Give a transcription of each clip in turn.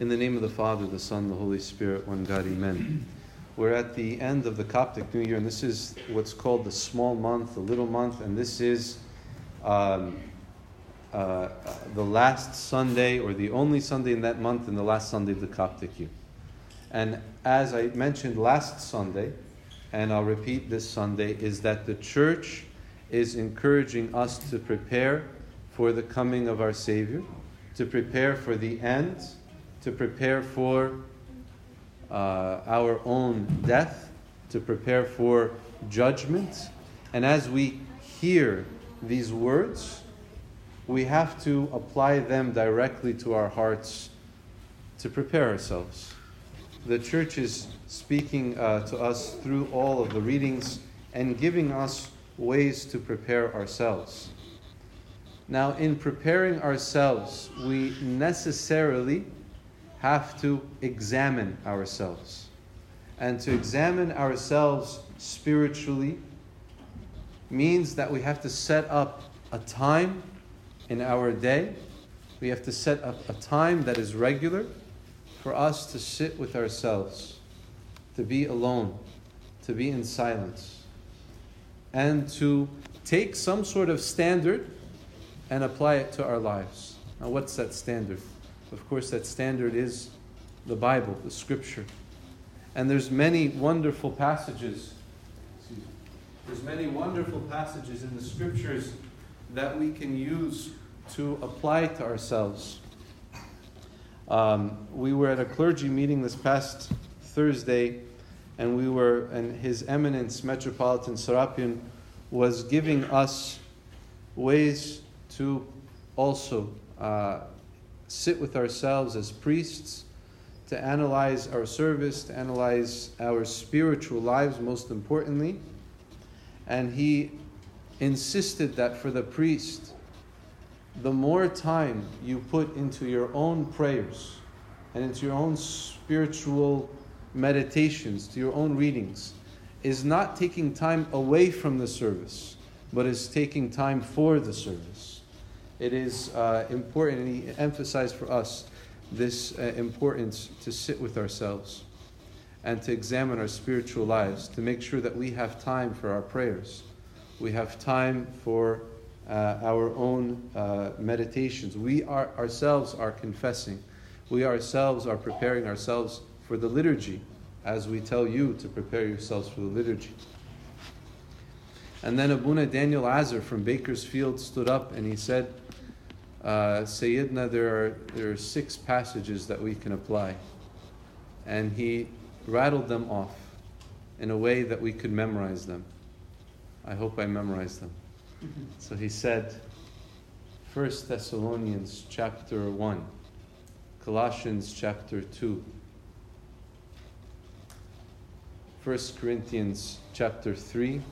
In the name of the Father, the Son, the Holy Spirit, one God, Amen. We're at the end of the Coptic New Year, and this is what's called the small month, the little month, and this is um, uh, the last Sunday or the only Sunday in that month and the last Sunday of the Coptic year. And as I mentioned last Sunday, and I'll repeat this Sunday, is that the church is encouraging us to prepare for the coming of our Savior, to prepare for the end to prepare for uh, our own death, to prepare for judgment. And as we hear these words, we have to apply them directly to our hearts to prepare ourselves. The church is speaking uh, to us through all of the readings and giving us ways to prepare ourselves. Now, in preparing ourselves, we necessarily have to examine ourselves. And to examine ourselves spiritually means that we have to set up a time in our day. We have to set up a time that is regular for us to sit with ourselves, to be alone, to be in silence, and to take some sort of standard and apply it to our lives. Now, what's that standard? Of course, that standard is the Bible, the Scripture. And there's many wonderful passages. There's many wonderful passages in the Scriptures that we can use to apply to ourselves. Um, we were at a clergy meeting this past Thursday, and we were, and His Eminence Metropolitan Serapion was giving us ways to also uh, sit with ourselves as priests to analyze our service, to analyze our spiritual lives, most importantly. And he insisted that for the priest, the more time you put into your own prayers and into your own spiritual meditations, to your own readings, is not taking time away from the service, but is taking time for the service it is uh, important, and he emphasized for us this uh, importance to sit with ourselves and to examine our spiritual lives, to make sure that we have time for our prayers. We have time for uh, our own uh, meditations. We are, ourselves are confessing. We ourselves are preparing ourselves for the liturgy, as we tell you to prepare yourselves for the liturgy. And then Abuna Daniel Azar from Bakersfield stood up and he said, uh, Sayyidina, there are, there are six passages that we can apply. And he rattled them off in a way that we could memorize them. I hope I memorized them. So he said, 1 Thessalonians chapter 1, Colossians chapter 2, 1 Corinthians chapter 3,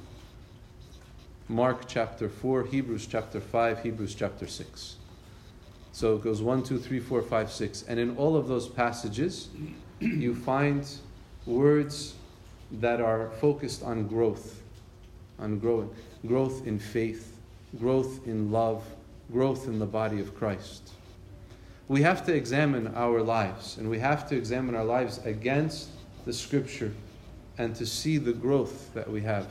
Mark chapter 4, Hebrews chapter 5, Hebrews chapter 6. So it goes 1, 2, 3, 4, 5, 6. And in all of those passages, you find words that are focused on growth, on growing, growth in faith, growth in love, growth in the body of Christ. We have to examine our lives, and we have to examine our lives against the scripture and to see the growth that we have.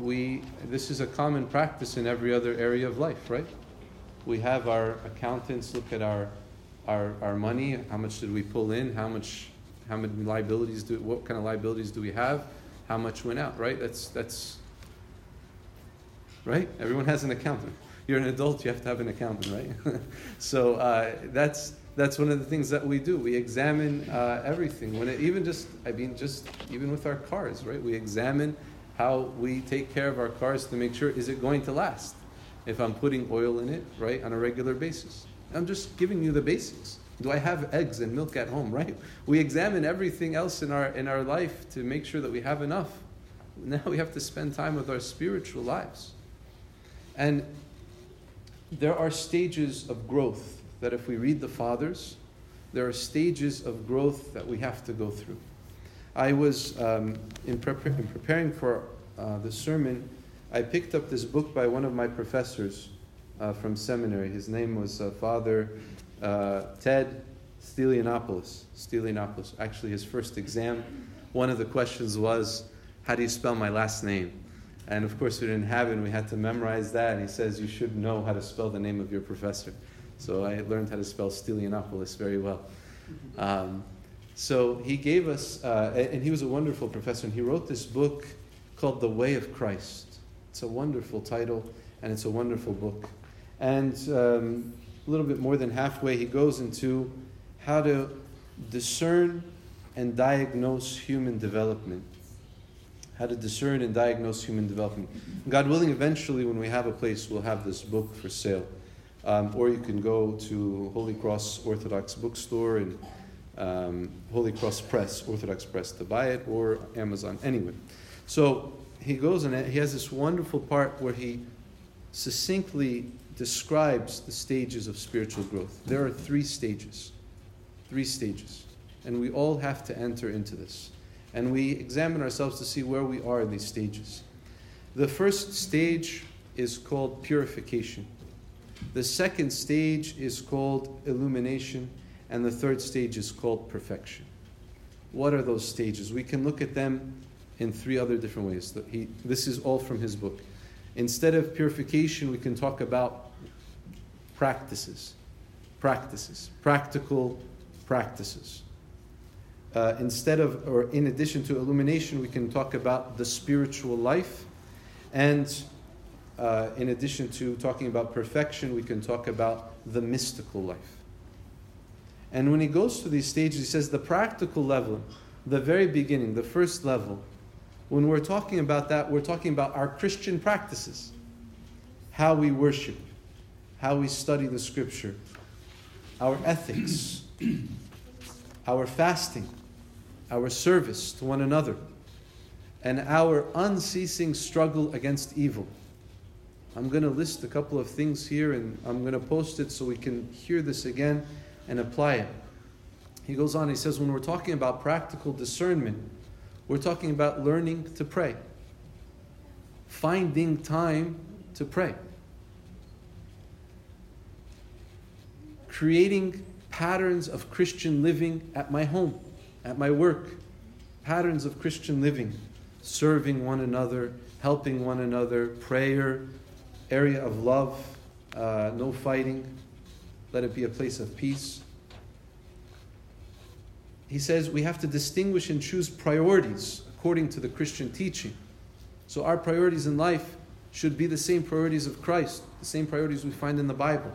We, this is a common practice in every other area of life, right? we have our accountants look at our, our, our money, how much did we pull in, how much, how many liabilities do, what kind of liabilities do we have, how much went out, right? That's, that's, right? Everyone has an accountant. You're an adult, you have to have an accountant, right? so uh, that's, that's one of the things that we do. We examine uh, everything. When it, even just, I mean, just even with our cars, right? We examine how we take care of our cars to make sure is it going to last if I'm putting oil in it, right, on a regular basis. I'm just giving you the basics. Do I have eggs and milk at home, right? We examine everything else in our in our life to make sure that we have enough. Now we have to spend time with our spiritual lives. And there are stages of growth that if we read the fathers, there are stages of growth that we have to go through. I was um, in, in, preparing for uh, the sermon I picked up this book by one of my professors uh, from seminary. His name was uh, Father uh, Ted Stylianopoulos. Stylianopoulos. Actually, his first exam, one of the questions was, How do you spell my last name? And of course, we didn't have it, and we had to memorize that. And he says, You should know how to spell the name of your professor. So I learned how to spell Stylianopoulos very well. Um, so he gave us, uh, and he was a wonderful professor, and he wrote this book called The Way of Christ. It's a wonderful title, and it's a wonderful book. And um, a little bit more than halfway, he goes into how to discern and diagnose human development. How to discern and diagnose human development. God willing, eventually, when we have a place, we'll have this book for sale. Um, or you can go to Holy Cross Orthodox Bookstore and um, Holy Cross Press, Orthodox Press, to buy it, or Amazon. Anyway, so he goes and he has this wonderful part where he succinctly describes the stages of spiritual growth. There are three stages. Three stages. And we all have to enter into this. And we examine ourselves to see where we are in these stages. The first stage is called purification. The second stage is called illumination. And the third stage is called perfection. What are those stages? We can look at them in three other different ways. He, this is all from his book. Instead of purification, we can talk about practices, practices, practical practices. Uh, instead of, or in addition to illumination, we can talk about the spiritual life. And uh, in addition to talking about perfection, we can talk about the mystical life. And when he goes through these stages, he says the practical level, the very beginning, the first level, when we're talking about that, we're talking about our Christian practices, how we worship, how we study the scripture, our ethics, our fasting, our service to one another, and our unceasing struggle against evil. I'm going to list a couple of things here and I'm going to post it so we can hear this again and apply it. He goes on, he says, when we're talking about practical discernment, we're talking about learning to pray, finding time to pray, creating patterns of Christian living at my home, at my work, patterns of Christian living, serving one another, helping one another, prayer, area of love, uh, no fighting, let it be a place of peace. He says we have to distinguish and choose priorities according to the Christian teaching. So our priorities in life should be the same priorities of Christ, the same priorities we find in the Bible.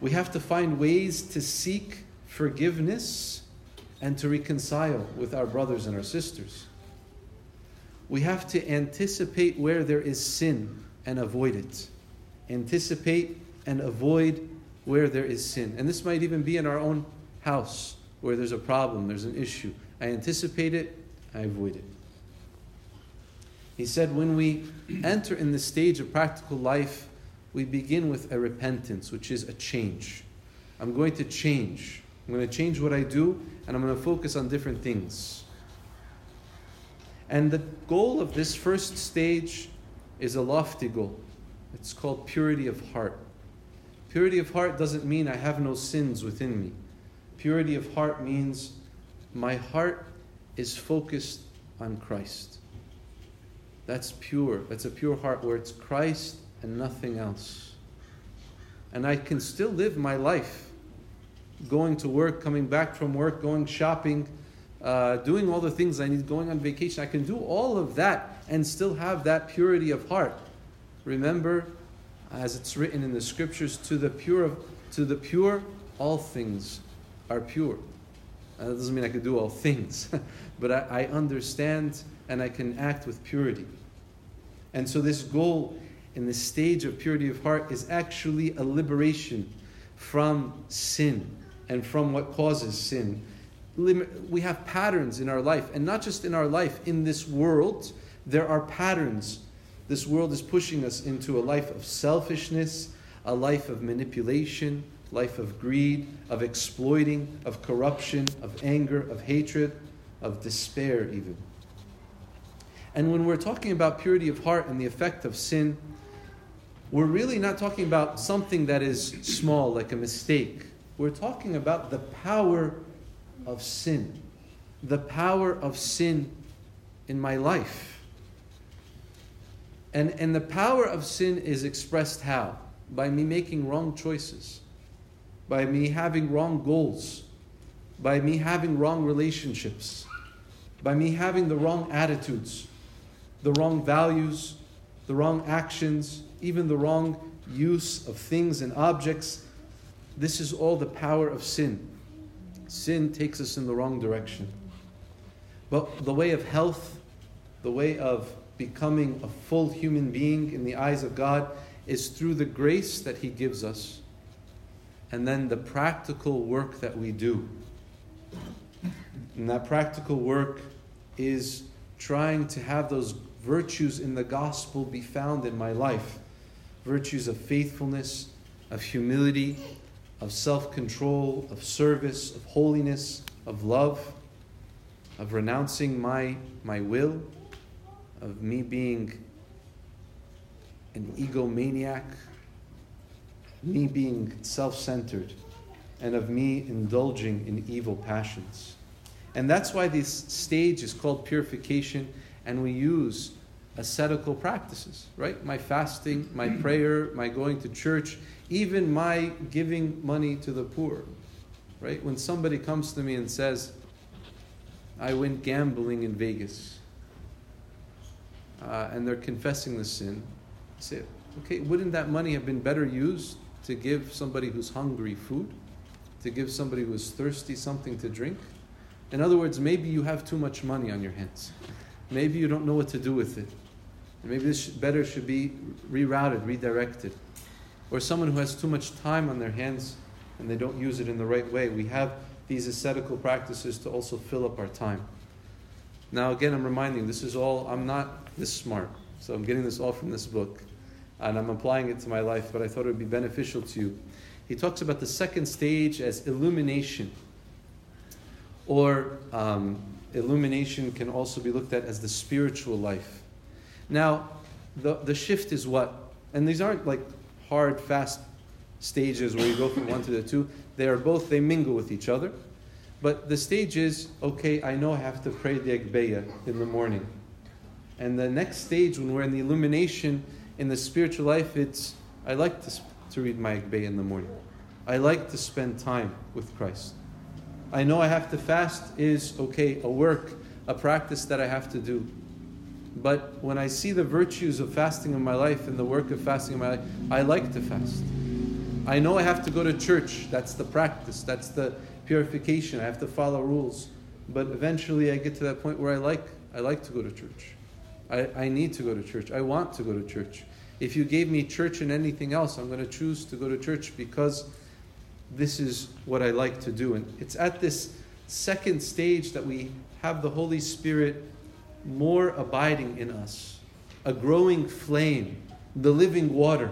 We have to find ways to seek forgiveness and to reconcile with our brothers and our sisters. We have to anticipate where there is sin and avoid it. Anticipate and avoid where there is sin. And this might even be in our own house where there's a problem, there's an issue. I anticipate it, I avoid it. He said, when we enter in the stage of practical life, we begin with a repentance, which is a change. I'm going to change. I'm going to change what I do, and I'm going to focus on different things. And the goal of this first stage is a lofty goal. It's called purity of heart. Purity of heart doesn't mean I have no sins within me. Purity of heart means my heart is focused on Christ. That's pure. That's a pure heart where it's Christ and nothing else. And I can still live my life going to work, coming back from work, going shopping, uh, doing all the things I need, going on vacation. I can do all of that and still have that purity of heart. Remember, as it's written in the scriptures, to the pure, to the pure, all things are pure. Uh, that doesn't mean I can do all things, but I, I understand and I can act with purity. And so, this goal in the stage of purity of heart is actually a liberation from sin and from what causes sin. We have patterns in our life, and not just in our life, in this world, there are patterns this world is pushing us into a life of selfishness, a life of manipulation, life of greed, of exploiting, of corruption, of anger, of hatred, of despair, even. And when we're talking about purity of heart and the effect of sin, we're really not talking about something that is small, like a mistake. We're talking about the power of sin, the power of sin in my life. And, and the power of sin is expressed how? By me making wrong choices, by me having wrong goals, by me having wrong relationships, by me having the wrong attitudes, the wrong values, the wrong actions, even the wrong use of things and objects. This is all the power of sin. Sin takes us in the wrong direction. But the way of health, the way of becoming a full human being in the eyes of God, is through the grace that He gives us and then the practical work that we do. And that practical work is trying to have those virtues in the gospel be found in my life virtues of faithfulness, of humility, of self control, of service, of holiness, of love, of renouncing my, my will, of me being an egomaniac, me being self centered, and of me indulging in evil passions. And that's why this stage is called purification, and we use ascetical practices, right? My fasting, my prayer, my going to church, even my giving money to the poor, right? When somebody comes to me and says, I went gambling in Vegas, uh, and they're confessing the sin, say, okay, wouldn't that money have been better used to give somebody who's hungry food? To give somebody who's thirsty something to drink? In other words, maybe you have too much money on your hands. Maybe you don't know what to do with it. And maybe this better should be rerouted, redirected. Or someone who has too much time on their hands and they don't use it in the right way. We have these ascetical practices to also fill up our time. Now, again, I'm reminding this is all, I'm not this smart. So I'm getting this all from this book. And I'm applying it to my life, but I thought it would be beneficial to you. He talks about the second stage as illumination. Or um, illumination can also be looked at as the spiritual life. Now, the, the shift is what? And these aren't like hard, fast stages where you go from one to the two. They are both, they mingle with each other. But the stage is, okay, I know I have to pray the Agbeya in the morning. And the next stage, when we're in the illumination in the spiritual life, it's, I like to, to read my Agbeya in the morning. I like to spend time with Christ. I know I have to fast is, okay, a work, a practice that I have to do. But when I see the virtues of fasting in my life and the work of fasting in my life, I like to fast. I know I have to go to church. That's the practice. That's the purification. I have to follow rules. But eventually I get to that point where I like I like to go to church. I, I need to go to church. I want to go to church. If you gave me church and anything else, I'm going to choose to go to church because this is what I like to do. And it's at this second stage that we have the Holy Spirit more abiding in us, a growing flame, the living water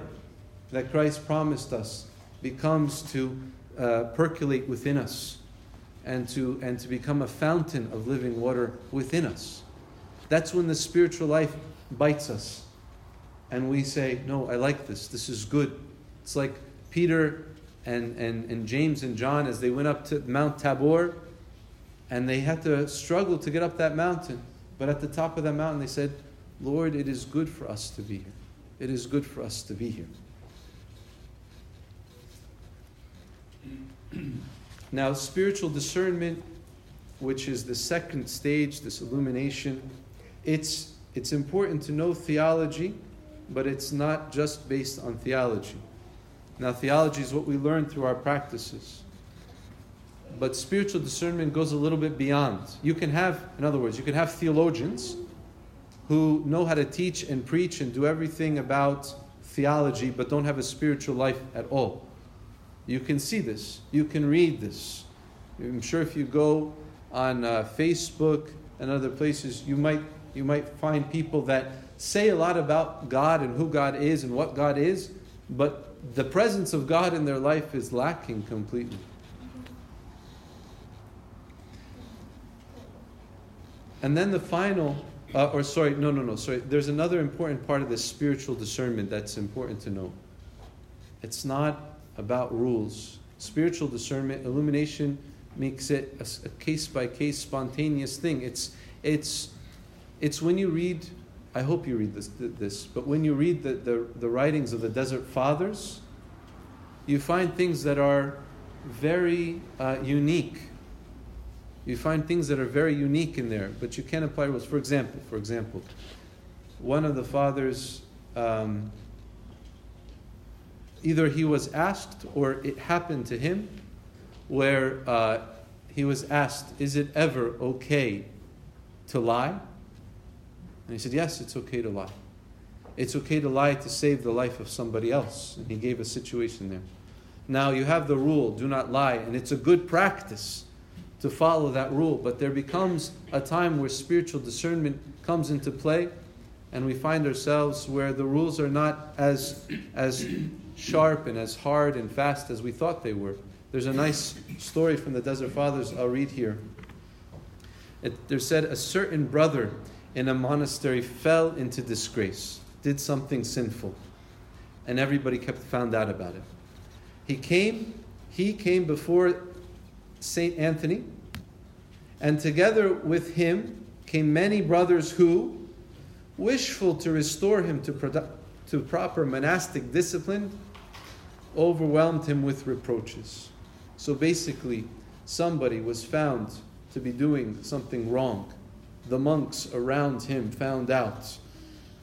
that Christ promised us becomes to uh, percolate within us and to, and to become a fountain of living water within us. That's when the spiritual life bites us. And we say, No, I like this. This is good. It's like Peter and, and, and James and John as they went up to Mount Tabor and they had to struggle to get up that mountain. But at the top of that mountain, they said, Lord, it is good for us to be here. It is good for us to be here. now, spiritual discernment, which is the second stage, this illumination, it's, it's important to know theology, but it's not just based on theology. Now, theology is what we learn through our practices but spiritual discernment goes a little bit beyond. You can have, in other words, you can have theologians who know how to teach and preach and do everything about theology, but don't have a spiritual life at all. You can see this. You can read this. I'm sure if you go on uh, Facebook and other places, you might you might find people that say a lot about God and who God is and what God is, but the presence of God in their life is lacking completely. And then the final Uh, or sorry, no, no, no, sorry. There's another important part of this spiritual discernment that's important to know. It's not about rules. Spiritual discernment, illumination makes it a case by case, spontaneous thing. It's, it's, it's when you read, I hope you read this, this but when you read the, the, the writings of the Desert Fathers, you find things that are very uh, unique. You find things that are very unique in there, but you can't apply rules. For example, for example, one of the fathers, um, either he was asked or it happened to him, where uh, he was asked, "Is it ever okay to lie?" And he said, "Yes, it's okay to lie. It's okay to lie to save the life of somebody else." And he gave a situation there. Now you have the rule, do not lie, and it's a good practice to follow that rule, but there becomes a time where spiritual discernment comes into play and we find ourselves where the rules are not as as sharp and as hard and fast as we thought they were. There's a nice story from the Desert Fathers I'll read here. It, there said a certain brother in a monastery fell into disgrace, did something sinful, and everybody kept found out about it. He came, he came before Saint Anthony, and together with him came many brothers who, wishful to restore him to, to proper monastic discipline, overwhelmed him with reproaches. So basically, somebody was found to be doing something wrong. The monks around him found out.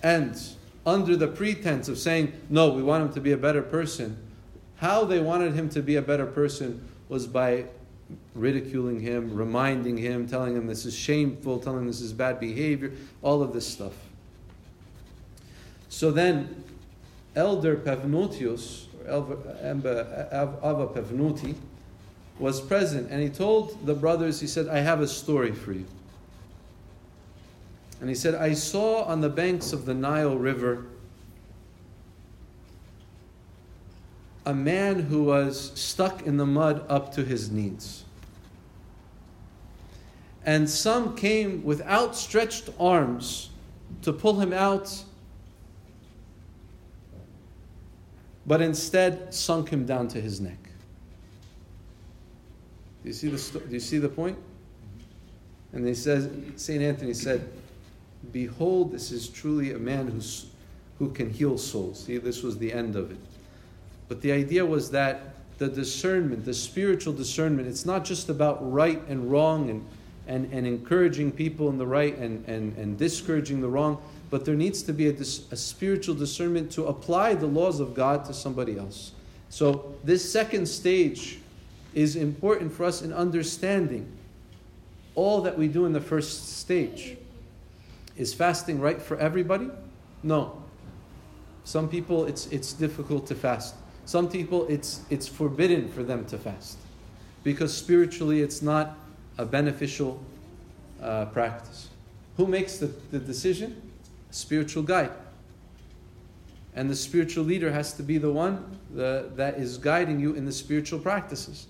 And under the pretense of saying, no, we want him to be a better person, how they wanted him to be a better person was by ridiculing him, reminding him, telling him this is shameful, telling him this is bad behavior, all of this stuff. So then, Elder Pavnotius, or Ava Pavnoti, was present and he told the brothers, he said, I have a story for you. And he said, I saw on the banks of the Nile River a man who was stuck in the mud up to his knees. And some came with outstretched arms to pull him out, but instead sunk him down to his neck. Do you see the, do you see the point? And he says, St. Anthony said, Behold, this is truly a man who's, who can heal souls. See, this was the end of it. But the idea was that the discernment, the spiritual discernment, it's not just about right and wrong and, and, and encouraging people in the right and, and, and discouraging the wrong, but there needs to be a, a spiritual discernment to apply the laws of God to somebody else. So, this second stage is important for us in understanding all that we do in the first stage. Is fasting right for everybody? No. Some people, it's, it's difficult to fast. Some people, it's, it's forbidden for them to fast because spiritually it's not a beneficial uh, practice. Who makes the, the decision? A spiritual guide. And the spiritual leader has to be the one the, that is guiding you in the spiritual practices.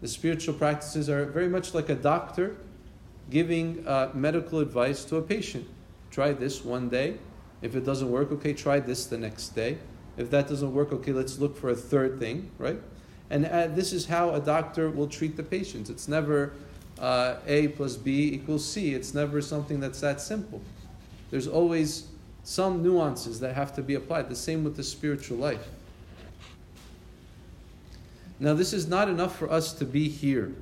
The spiritual practices are very much like a doctor giving uh, medical advice to a patient. Try this one day. If it doesn't work, okay, try this the next day. If that doesn't work, okay, let's look for a third thing, right? And uh, this is how a doctor will treat the patients. It's never uh, A plus B equals C. It's never something that's that simple. There's always some nuances that have to be applied. The same with the spiritual life. Now, this is not enough for us to be here,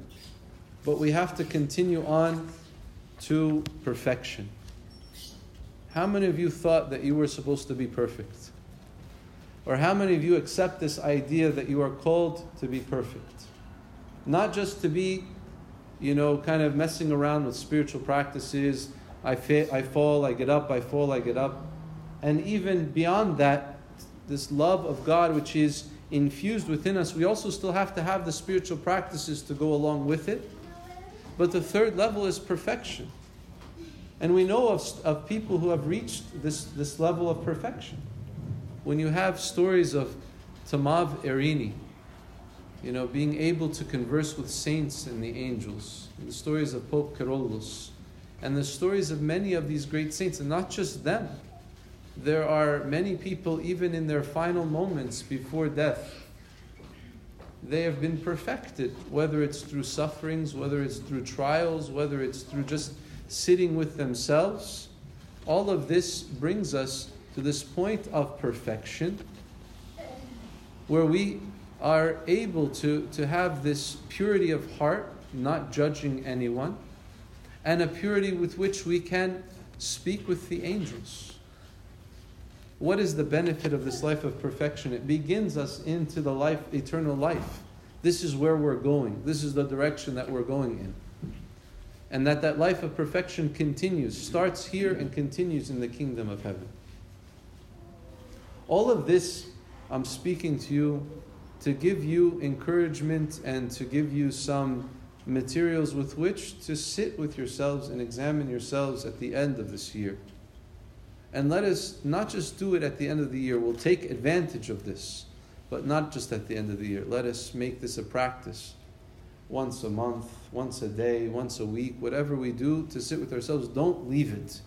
but we have to continue on to perfection. How many of you thought that you were supposed to be perfect? Or how many of you accept this idea that you are called to be perfect? Not just to be, you know, kind of messing around with spiritual practices. I, fa- I fall, I get up, I fall, I get up. And even beyond that, this love of God, which is infused within us, we also still have to have the spiritual practices to go along with it. But the third level is perfection. And we know of, of people who have reached this, this level of perfection when you have stories of Tamav Erini, you know, being able to converse with saints and the angels, and the stories of Pope Kyrillos, and the stories of many of these great saints, and not just them. There are many people, even in their final moments before death, they have been perfected, whether it's through sufferings, whether it's through trials, whether it's through just sitting with themselves. All of this brings us to this point of perfection where we are able to, to have this purity of heart, not judging anyone, and a purity with which we can speak with the angels. What is the benefit of this life of perfection? It begins us into the life, eternal life. This is where we're going. This is the direction that we're going in. And that that life of perfection continues, starts here and continues in the kingdom of heaven. All of this, I'm speaking to you to give you encouragement and to give you some materials with which to sit with yourselves and examine yourselves at the end of this year. And let us not just do it at the end of the year, we'll take advantage of this, but not just at the end of the year. Let us make this a practice once a month, once a day, once a week, whatever we do to sit with ourselves. Don't leave it.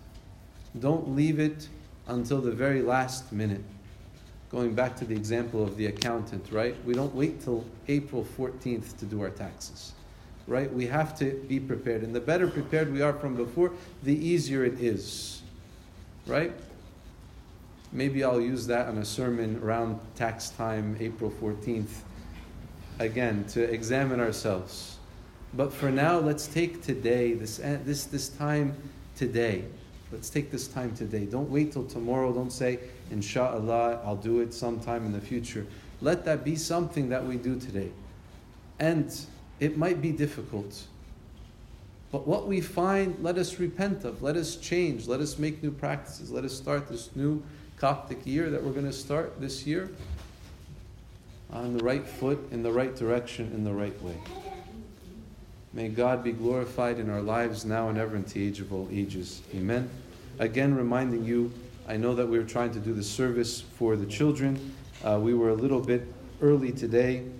Don't leave it until the very last minute. Going back to the example of the accountant, right? We don't wait till April 14th to do our taxes, right? We have to be prepared. And the better prepared we are from before, the easier it is, right? Maybe I'll use that on a sermon around tax time, April 14th, again, to examine ourselves. But for now, let's take today, this, eh, this, this time today. Let's take this time today. Don't wait till tomorrow. Don't say, Inshallah, I'll do it sometime in the future. Let that be something that we do today. And it might be difficult. But what we find, let us repent of. Let us change. Let us make new practices. Let us start this new Coptic year that we're going to start this year on the right foot, in the right direction, in the right way. May God be glorified in our lives now and ever into age of all ages. Amen. Again, reminding you I know that we were trying to do the service for the children. Uh, we were a little bit early today.